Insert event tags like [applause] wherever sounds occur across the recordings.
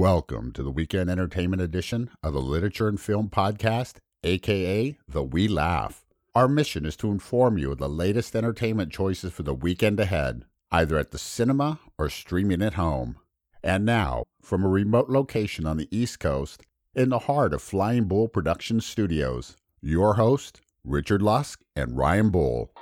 Welcome to the weekend entertainment edition of the Literature and Film Podcast, aka The We Laugh. Our mission is to inform you of the latest entertainment choices for the weekend ahead, either at the cinema or streaming at home. And now, from a remote location on the East Coast, in the heart of Flying Bull Production Studios, your host, Richard Lusk and Ryan Bull.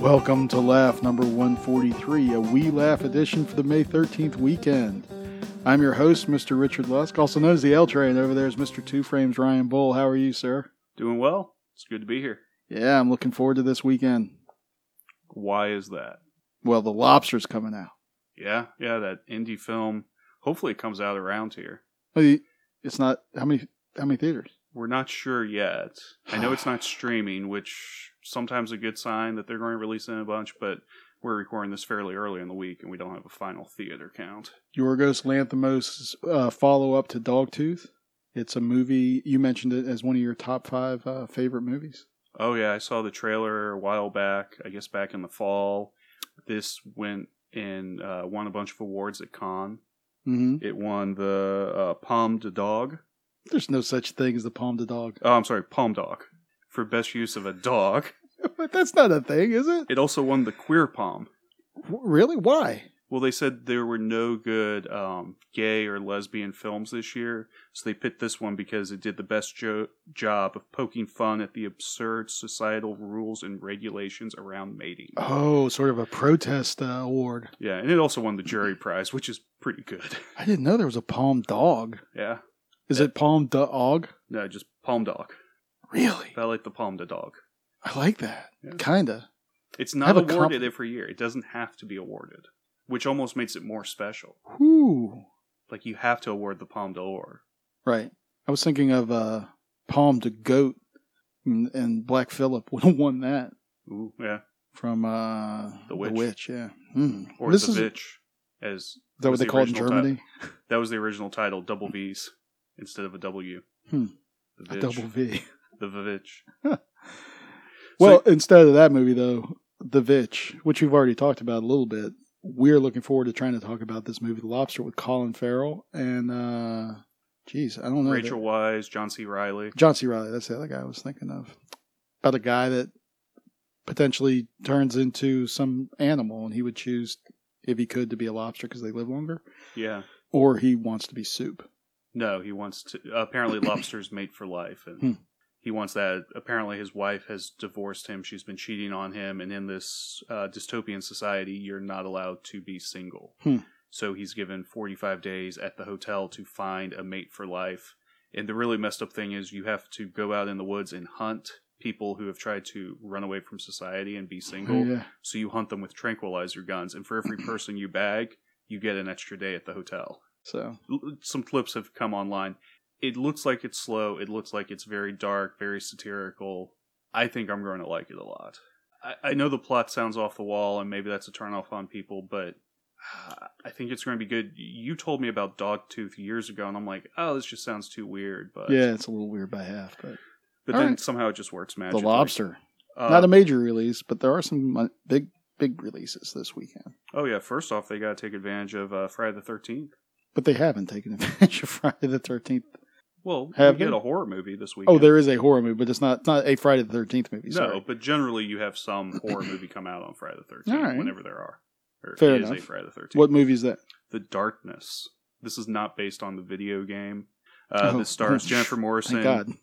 Welcome to Laugh number 143, a We Laugh edition for the May 13th weekend. I'm your host, Mr. Richard Lusk, also known as the L Train. Over there is Mr. Two Frames Ryan Bull. How are you, sir? Doing well. It's good to be here. Yeah, I'm looking forward to this weekend. Why is that? Well, The Lobster's coming out. Yeah, yeah, that indie film. Hopefully, it comes out around here. It's not how many how many theaters? We're not sure yet. I know it's not streaming, which sometimes a good sign that they're going to release it in a bunch. But we're recording this fairly early in the week, and we don't have a final theater count. Yorgos Lanthimos' uh, follow up to Dogtooth. It's a movie you mentioned it as one of your top five uh, favorite movies. Oh yeah, I saw the trailer a while back. I guess back in the fall. This went and uh, won a bunch of awards at Cannes. Mm-hmm. It won the uh, Palme de Dog. There's no such thing as the Palm de Dog. Oh, I'm sorry, Palm Dog for best use of a dog. [laughs] But that's not a thing, is it? It also won the Queer Palm. W- Really? Why? Well, they said there were no good um, gay or lesbian films this year, so they picked this one because it did the best jo- job of poking fun at the absurd societal rules and regulations around mating. Oh, sort of a protest uh, award. Yeah, and it also won the jury prize, which is pretty good. I didn't know there was a Palm Dog. [laughs] yeah, Is it Palm Dog? no, just Palm Dog. Really? I like the Palm de Dog. I like that. Yeah. Kinda. It's not awarded comp- every year. It doesn't have to be awarded, which almost makes it more special. Whoo. Like you have to award the Palme d'Or. Right. I was thinking of uh, Palm to Goat, and, and Black Phillip [laughs] would have won that Ooh, yeah. from uh, The Witch. yeah. Hmm. Or this the is, Vitch, as that what they the call in Germany? [laughs] That was the original title, double V's instead of a W. Hmm. The A double V. The Vivitch. [laughs] Well, instead of that movie, though, The Vitch, which we've already talked about a little bit, we're looking forward to trying to talk about this movie, The Lobster, with Colin Farrell and, uh, geez, I don't know. Rachel Weisz, John C. Reilly. John C. Reilly, that's the other guy I was thinking of. About a guy that potentially turns into some animal, and he would choose, if he could, to be a lobster because they live longer, Yeah. or he wants to be soup. No, he wants to. Apparently, [coughs] lobsters mate for life, and Hmm. he wants that. Apparently, his wife has divorced him. She's been cheating on him, and in this uh, dystopian society, you're not allowed to be single. Hmm. So he's given 45 days at the hotel to find a mate for life. And the really messed up thing is, you have to go out in the woods and hunt people who have tried to run away from society and be single. Yeah. So you hunt them with tranquilizer guns, and for every [coughs] person you bag, you get an extra day at the hotel So, some clips have come online. It looks like it's slow. It looks like it's very dark, very satirical. I think I'm going to like it a lot. I, I know the plot sounds off the wall, and maybe that's a turnoff on people, but uh, [sighs] I think it's going to be good. You told me about Dogtooth years ago, and I'm like, oh, this just sounds too weird. But yeah, it's a little weird by half, but but All then right. somehow it just works The. Lobster. Uh, Not a major release, but there are some uh, big, big releases this weekend. oh yeah, first off, they got to take advantage of uh, Friday the Thirteenth. But they haven't taken [laughs] advantage of Friday the 13th. Well, Have we get they? a horror movie this week. Oh, there is a horror movie, but it's not, it's not a Friday the 13th movie. No, Sorry. but generally you have some horror movie come out on Friday the Thirteenth right. whenever there are. Or Fair is a enough. Friday the Thirteenth. What movie is that? The Darkness. This is not based on the video game. Uh, Oh, this stars oh, Jennifer Morrison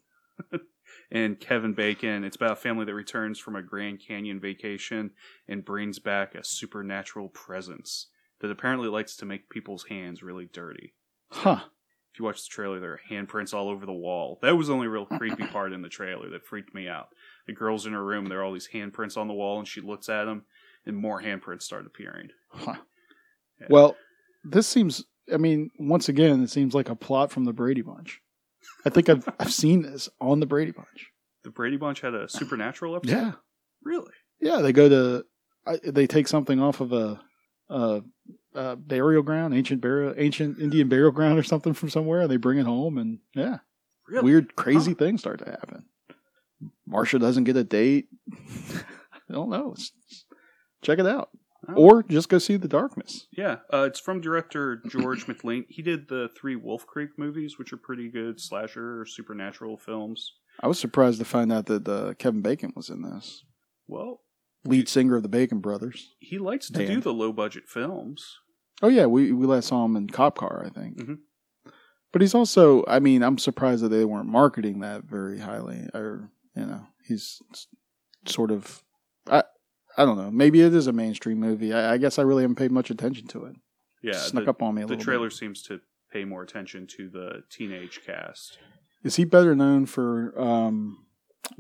[laughs] and Kevin Bacon. It's about a family that returns from a Grand Canyon vacation and brings back a supernatural presence that apparently likes to make people's hands really dirty. Huh. If you watch the trailer, there are handprints all over the wall. That was the only real creepy [laughs] part in the trailer that freaked me out. The girl's in her room, there are all these handprints on the wall, and she looks at them, and more handprints start appearing. Huh. Yeah. Well, this seems, I mean, once again, it seems like a plot from the Brady Bunch. I think I've, I've [laughs] seen this on the Brady Bunch. The Brady Bunch had a supernatural episode? Yeah. Really? Yeah, they go to, I, they take something off of a, a, a burial ground, ancient burial, ancient Indian burial ground or something from somewhere, and they bring it home, and yeah, Really? weird, crazy Huh. things start to happen. Marsha doesn't get a date. I don't know. Check it out, Oh. or just go see The Darkness. Yeah, uh, it's from director George [clears throat] McLean. He did the three Wolf Creek movies, which are pretty good slasher or supernatural films. I was surprised to find out that uh, Kevin Bacon was in this. Well, Lead singer of the Bacon Brothers. he likes to do the low budget films. Oh yeah, we we last saw him in Cop Car, I think. Mhm. But he's also, I mean, I'm surprised that they weren't marketing that very highly, or you know, he's sort of, I, I don't know. Maybe it is a mainstream movie. I, I guess I really haven't paid much attention to it. Yeah, Snuck the, up on me a the trailer Bit. seems to pay more attention to the teenage cast. Is he better known for um,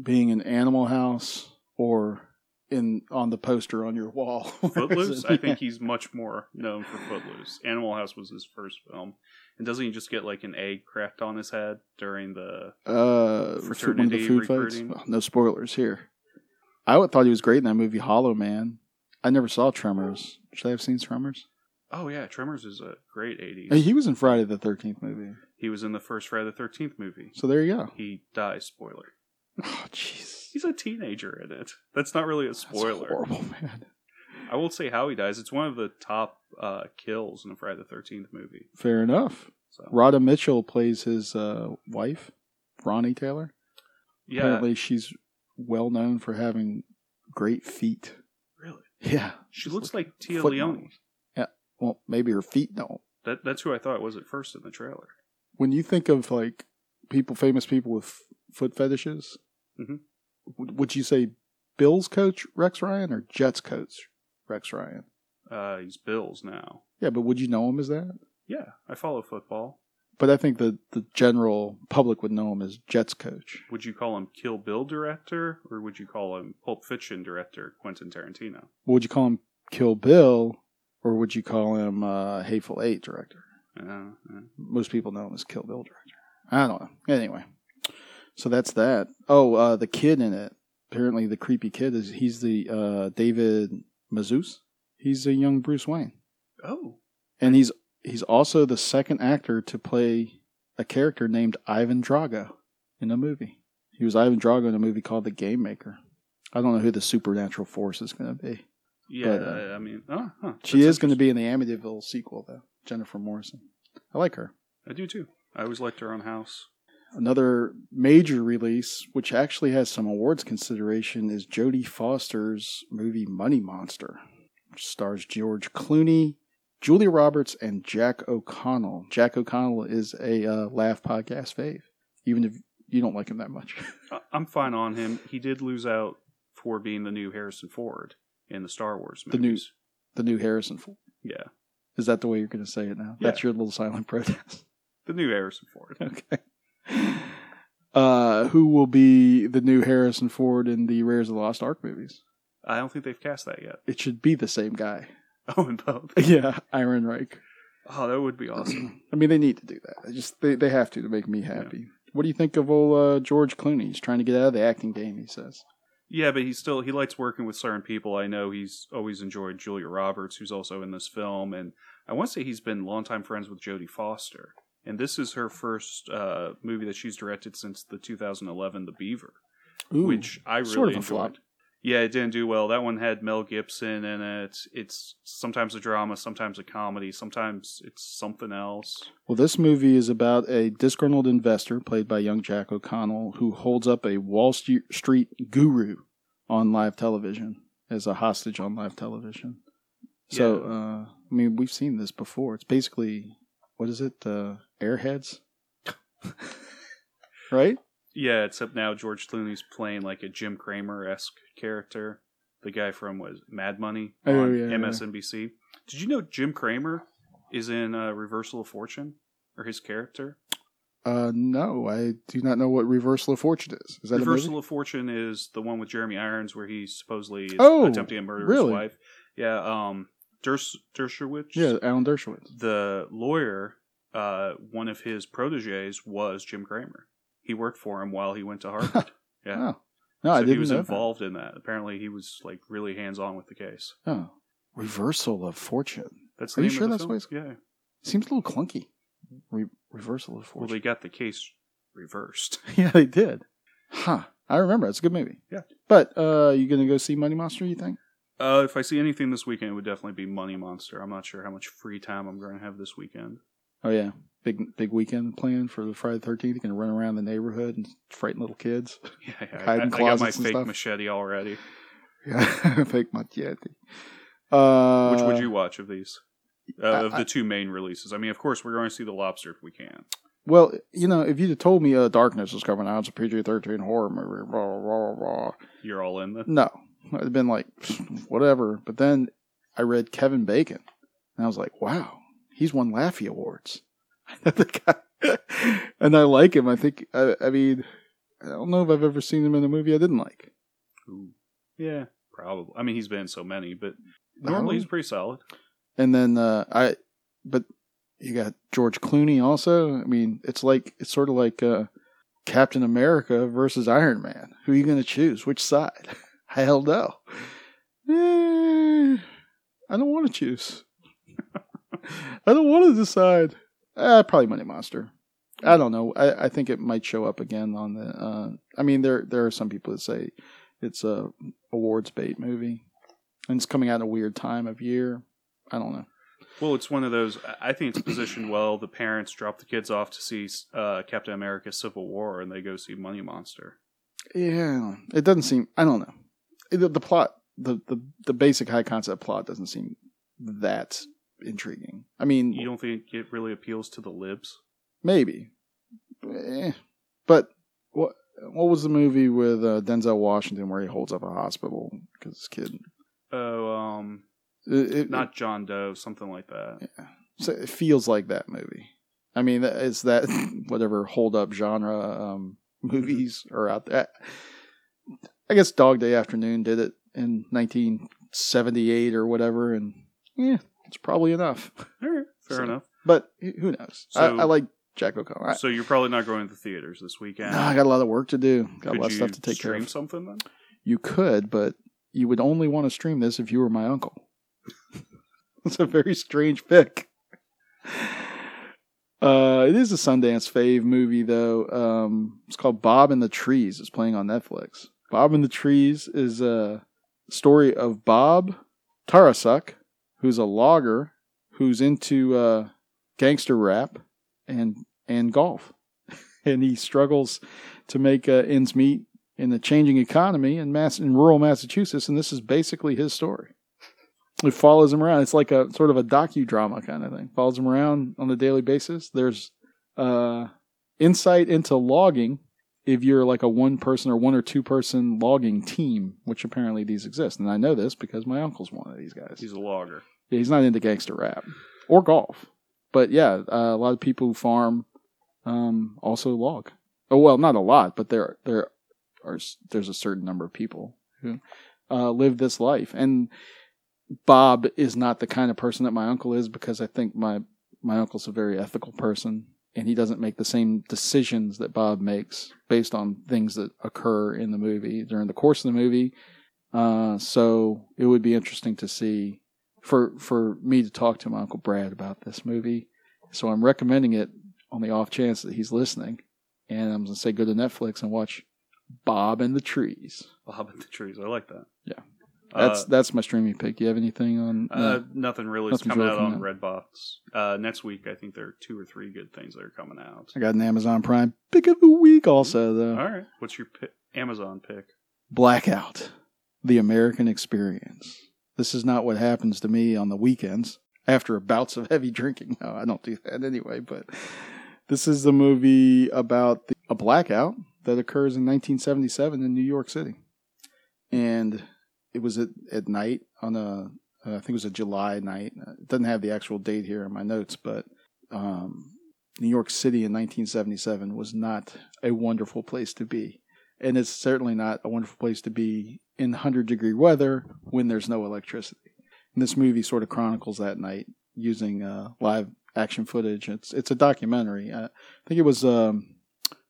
being in Animal House or in on the poster on your wall? [laughs] Footloose, I think he's much more known for Footloose. Animal House was his first film. And doesn't he just get like an egg cracked on his head during the uh, for one of Fraternity food fights. recruiting. Well, no spoilers here. I thought he was great in that movie Hollow Man. I never saw Tremors. Should I have seen Tremors? Oh yeah, Tremors is a great 80s. Hey, he was in Friday the Thirteenth movie. He was in the first Friday the 13th movie. So there you go. He dies, spoiler. Oh, jeez. He's a teenager in it. That's not really a That's spoiler. horrible, man. I won't say how he dies. It's one of the top uh, kills in a Friday the 13th movie. Fair enough. So Radha Mitchell plays his uh, wife, Ronnie Taylor. yeah, Apparently, she's well known for having great feet. really. Yeah, She looks like Téa Leoni. Yeah. Well, maybe her feet don't. That that's who I thought it was at first in the trailer. when you think of like people, famous people with foot fetishes, Mhm. Would you say Bills coach Rex Ryan or Jets coach Rex Ryan? Uh, he's Bills now. Yeah, but would you know him as that? Yeah, I follow football. But I think the the general public would know him as Jets coach. Would you call him Kill Bill director, or would you call him Pulp Fiction director Quentin Tarantino? Would you call him Kill Bill, or would you call him uh, Hateful Eight director? Uh, Most people know him as Kill Bill director. I don't know. Anyway, so that's that. Oh, uh, the kid in it. Apparently, the creepy kid is he's the uh, David Mazouz. He's a young Bruce Wayne, oh, and he's he's also the second actor to play a character named Ivan Drago in a movie. He was Ivan Drago in a movie called The Game Maker. I don't know who the supernatural force is going to be. yeah. But, uh, I mean, oh, huh, She that's is going to be in the Amityville sequel, though. Jennifer Morrison. I like her. I do too. I always liked her on House. Another major release, which actually has some awards consideration, is Jodie Foster's movie Money Monster, which stars George Clooney, Julia Roberts, and Jack O'Connell. Jack O'Connell is a uh, Laugh podcast fave, even if you don't like him that much. [laughs] I'm fine on him. He did lose out for being the new Harrison Ford in the Star Wars movies. The new- the new Harrison Ford. yeah, Is that the way you're going to say it now? Yeah. That's your little silent [laughs] protest. the new Harrison Ford. [laughs] Okay. Uh, who will be the new Harrison Ford in the Raiders of the Lost Ark movies? I don't think they've cast that yet. It should be the same guy. [laughs] Oh, in both. [laughs] Yeah, Ehrenreich. Oh, that would be awesome. [clears throat] I mean, they need to do that. I just they, they have to to make me happy. What do you think of old uh, George Clooney? He's trying to get out of the acting game. He says. Yeah, but he still he likes working with certain people. I know he's always enjoyed Julia Roberts, who's also in this film, and I want to say he's been longtime friends with Jodie Foster. And this is her first uh, movie that she's directed since the 2011 The Beaver, Ooh, which I really sort of a enjoyed. flop. Yeah, it didn't do well. That one had Mel Gibson in it. It's sometimes a drama, sometimes a comedy, sometimes it's something else. Well, this movie is about a disgruntled investor played by young Jack O'Connell who holds up a Wall St- Street guru on live television as a hostage on live television. So, Yeah. uh, I mean, we've seen this before. It's basically what is it? Uh, Airheads, [laughs] right? Yeah, except now George Clooney's playing like a Jim Cramer esque character, the guy from was Mad Money on Oh, yeah, yeah. MSNBC. Did you know Jim Cramer is in uh, Reversal of Fortune, or his character? Uh, no, I do not know what Reversal of Fortune is. Is that a Reversal of Fortune is the one with Jeremy Irons, where he supposedly is Oh, attempting to murder really? his wife. Yeah, um, Ders- Dershowitz. Yeah, Alan Dershowitz. the lawyer, uh, one of his proteges was Jim Cramer. He worked for him while he went to [laughs] Harvard. Yeah. Oh, no, I didn't he was know involved in that. Apparently, he was like really hands on with the case. Oh, Reversal of Fortune That's Are the you name sure of the that's film. what it's- Yeah. seems a little clunky. Re- reversal of fortune. Well, they got the case reversed. [laughs] yeah, they did. Huh. I remember. It's a good movie. Yeah. But uh, you gonna go see Money Monster? You think? Uh, if I see anything this weekend, it would definitely be Money Monster. I'm not sure how much free time I'm going to have this weekend. Oh yeah, big big weekend plan for the Friday the Thirteenth. You can run around the neighborhood and frighten little kids. [laughs] Yeah, yeah. Hide I, in I got my closets and fake stuff. machete already. Yeah, [laughs] fake machete. Uh, Which would you watch of these? Uh, I- of the two main releases. I mean, of course, we're going to see The Lobster if we can. Well, you know, if you'd have told me uh, Darkness is coming out, it's a PG thirteen horror movie, blah blah blah. You're all in then. No, I'd have been like, [sniffs] whatever. But then I read Kevin Bacon, and I was like, wow, he's won Laffy Awards. [laughs] The guy- [laughs] and I like him. I think. I, I mean, I don't know if I've ever seen him in a movie I didn't like. Ooh. Yeah, probably. I mean, he's been in so many, but normally he's pretty solid. And then uh, I, but you got George Clooney also. I mean, it's like it's sort of like uh, Captain America versus Iron Man. Who are you going to choose? Which side? [laughs] Hell no. Eh, I don't want to choose. [laughs] I don't want to decide. Uh, probably Money Monster. I don't know. I, I think it might show up again on the. Uh, I mean, there there are some people that say it's a awards bait movie, and it's coming out at a weird time of year. I don't know. Well, it's one of those. I- think it's positioned well. The parents drop the kids off to see uh, Captain America: Civil War, and they go see Money Monster. Yeah, it doesn't seem. I don't know. The, the plot, the, the the basic high concept plot, doesn't seem that intriguing. I mean, You don't think it really appeals to the libs? maybe, Eh. but what what was the movie with uh, Denzel Washington where he holds up a hospital because his kid? Oh, um, It, it- not John Doe, something like that. so it feels like that movie. I mean, it's that [laughs] whatever hold up genre um, [laughs] movies are out there. I guess Dog Day Afternoon did it in 1978 or whatever, and yeah, it's probably enough. All right, fair So- enough. But who knows? I, So- I like Jack O'Connell. So you're probably not going to the theaters this weekend. no, I got a lot of work to do. Got Could a lot of stuff to take care stream of. something then? You could, but you would only want to stream this if you were my uncle. [laughs] It's a very strange pick. Uh, it is a Sundance fave movie, though. Um, it's called Bob in the Trees. It's playing on Netflix. Bob in the Trees is a story of Bob Tarasuk, who's a logger who's into uh, gangster rap and and golf, [laughs] and he struggles to make uh, ends meet in the changing economy in Mass in rural Massachusetts, and this is basically his story. It follows him around. It's like a sort of a docudrama kind of thing. Follows him around on a daily basis. There's uh, insight into logging if you're like a one person or one or two person logging team, which apparently these exist. And I know this because my uncle's one of these guys. He's a logger. Yeah, he's not into gangster rap or golf, but yeah, uh, a lot of people who farm um, also log. Oh well, not a lot, but there there are there's a certain number of people who uh, live this life. And Bob is not the kind of person that my uncle is because I think my my uncle's a very ethical person and he doesn't make the same decisions that Bob makes based on things that occur in the movie during the course of the movie. Uh, so it would be interesting to see for for me to talk to my uncle Brad about this movie. So I'm recommending it on the off chance that he's listening, and I'm gonna say go to Netflix and watch Bob and the Trees. Bob and the trees. I like that. Yeah. That's Uh, that's my streaming pick. Do you have anything on? Uh, no. nothing really is coming really out on coming Redbox. Uh, next week, I think there are two or three good things that are coming out. I got an Amazon Prime pick of the week also though. All right. What's your pi- Amazon pick? Blackout, the American experience. This is not what happens to me on the weekends after bouts of heavy drinking. No, I don't do that anyway, but this is the movie about the, a blackout that occurs in 1977 in New York City. And it was at, at night on a, uh, I think it was a July night. It doesn't have the actual date here in my notes, but um, New York City in 1977 was not a wonderful place to be and it's certainly not a wonderful place to be in 100 degree weather when there's no electricity. And this movie sort of chronicles that night using uh, live action footage. It's it's a documentary. Uh, I think it was um,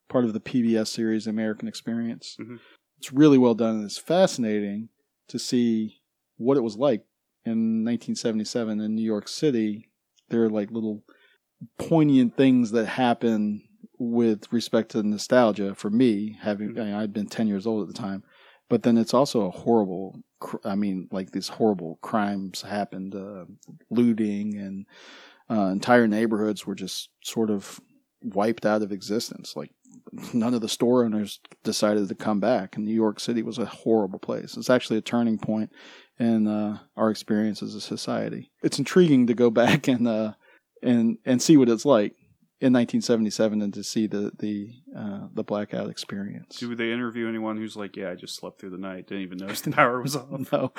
part of the PBS series American Experience. Mhm. It's really well done and it's fascinating to see what it was like in 1977 in New York City. There are like little poignant things that happen with respect to nostalgia for me, having I mean, I'd been ten years old at the time, but then it's also a horrible. I mean, like these horrible crimes happened, uh, looting, and uh, entire neighborhoods were just sort of wiped out of existence. Like none of the store owners decided to come back, and New York City was a horrible place. It's actually a turning point in uh, our experience as a society. It's intriguing to go [laughs] back and uh, and and see what it's like in 1977 and to see the the uh, the blackout experience. Do they interview anyone who's like, "Yeah, I just slept through the night, didn't even notice the [laughs] power was off"? [laughs] no,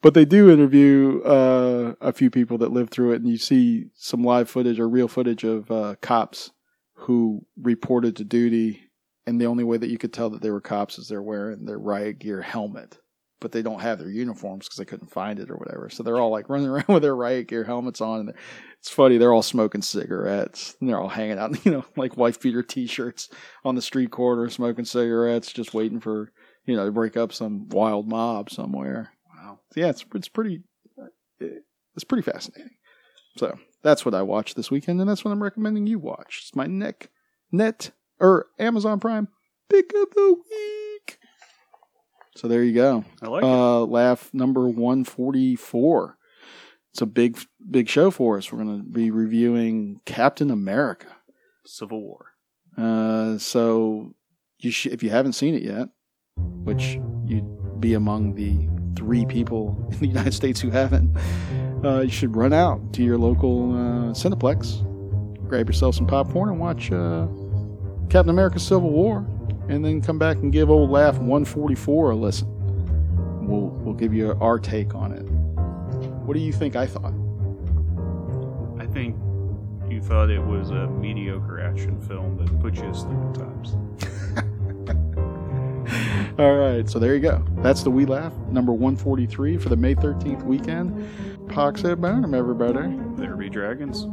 but they do interview uh, a few people that lived through it, and you see some live footage or real footage of uh, cops who reported to duty, and the only way that you could tell that they were cops is they're wearing their riot gear helmet but they don't have their uniforms because they couldn't find it or whatever. So they're all like [laughs] running around with their riot gear helmets on. And it's funny. They're all smoking cigarettes and they're all hanging out, [laughs] you know, like wife beater t-shirts on the street corner, smoking cigarettes, just waiting for, you know, to break up some wild mob somewhere. Wow. So yeah, it's, it's pretty, uh, it's pretty fascinating. So that's what I watched this weekend. And that's what I'm recommending you watch. It's my neck, net, or Amazon Prime pick of the week. So there you go. I like uh, it. Laugh number 144. It's a big, big show for us. We're going to be reviewing Captain America Civil War. Uh, so you sh- if you haven't seen it yet, which you'd be among the three people in the United States who haven't, uh, you should run out to your local uh, Cineplex, grab yourself some popcorn, and watch uh, Captain America Civil War and then come back and give old Laugh 144 a listen. We'll we'll give you our take on it. What do you think I thought? I think you thought it was a mediocre action film that put you to sleep at times. [laughs] All right, so there you go. That's the We Laugh number 143 for the May 13th weekend. Pox at Burnham, everybody. There be dragons.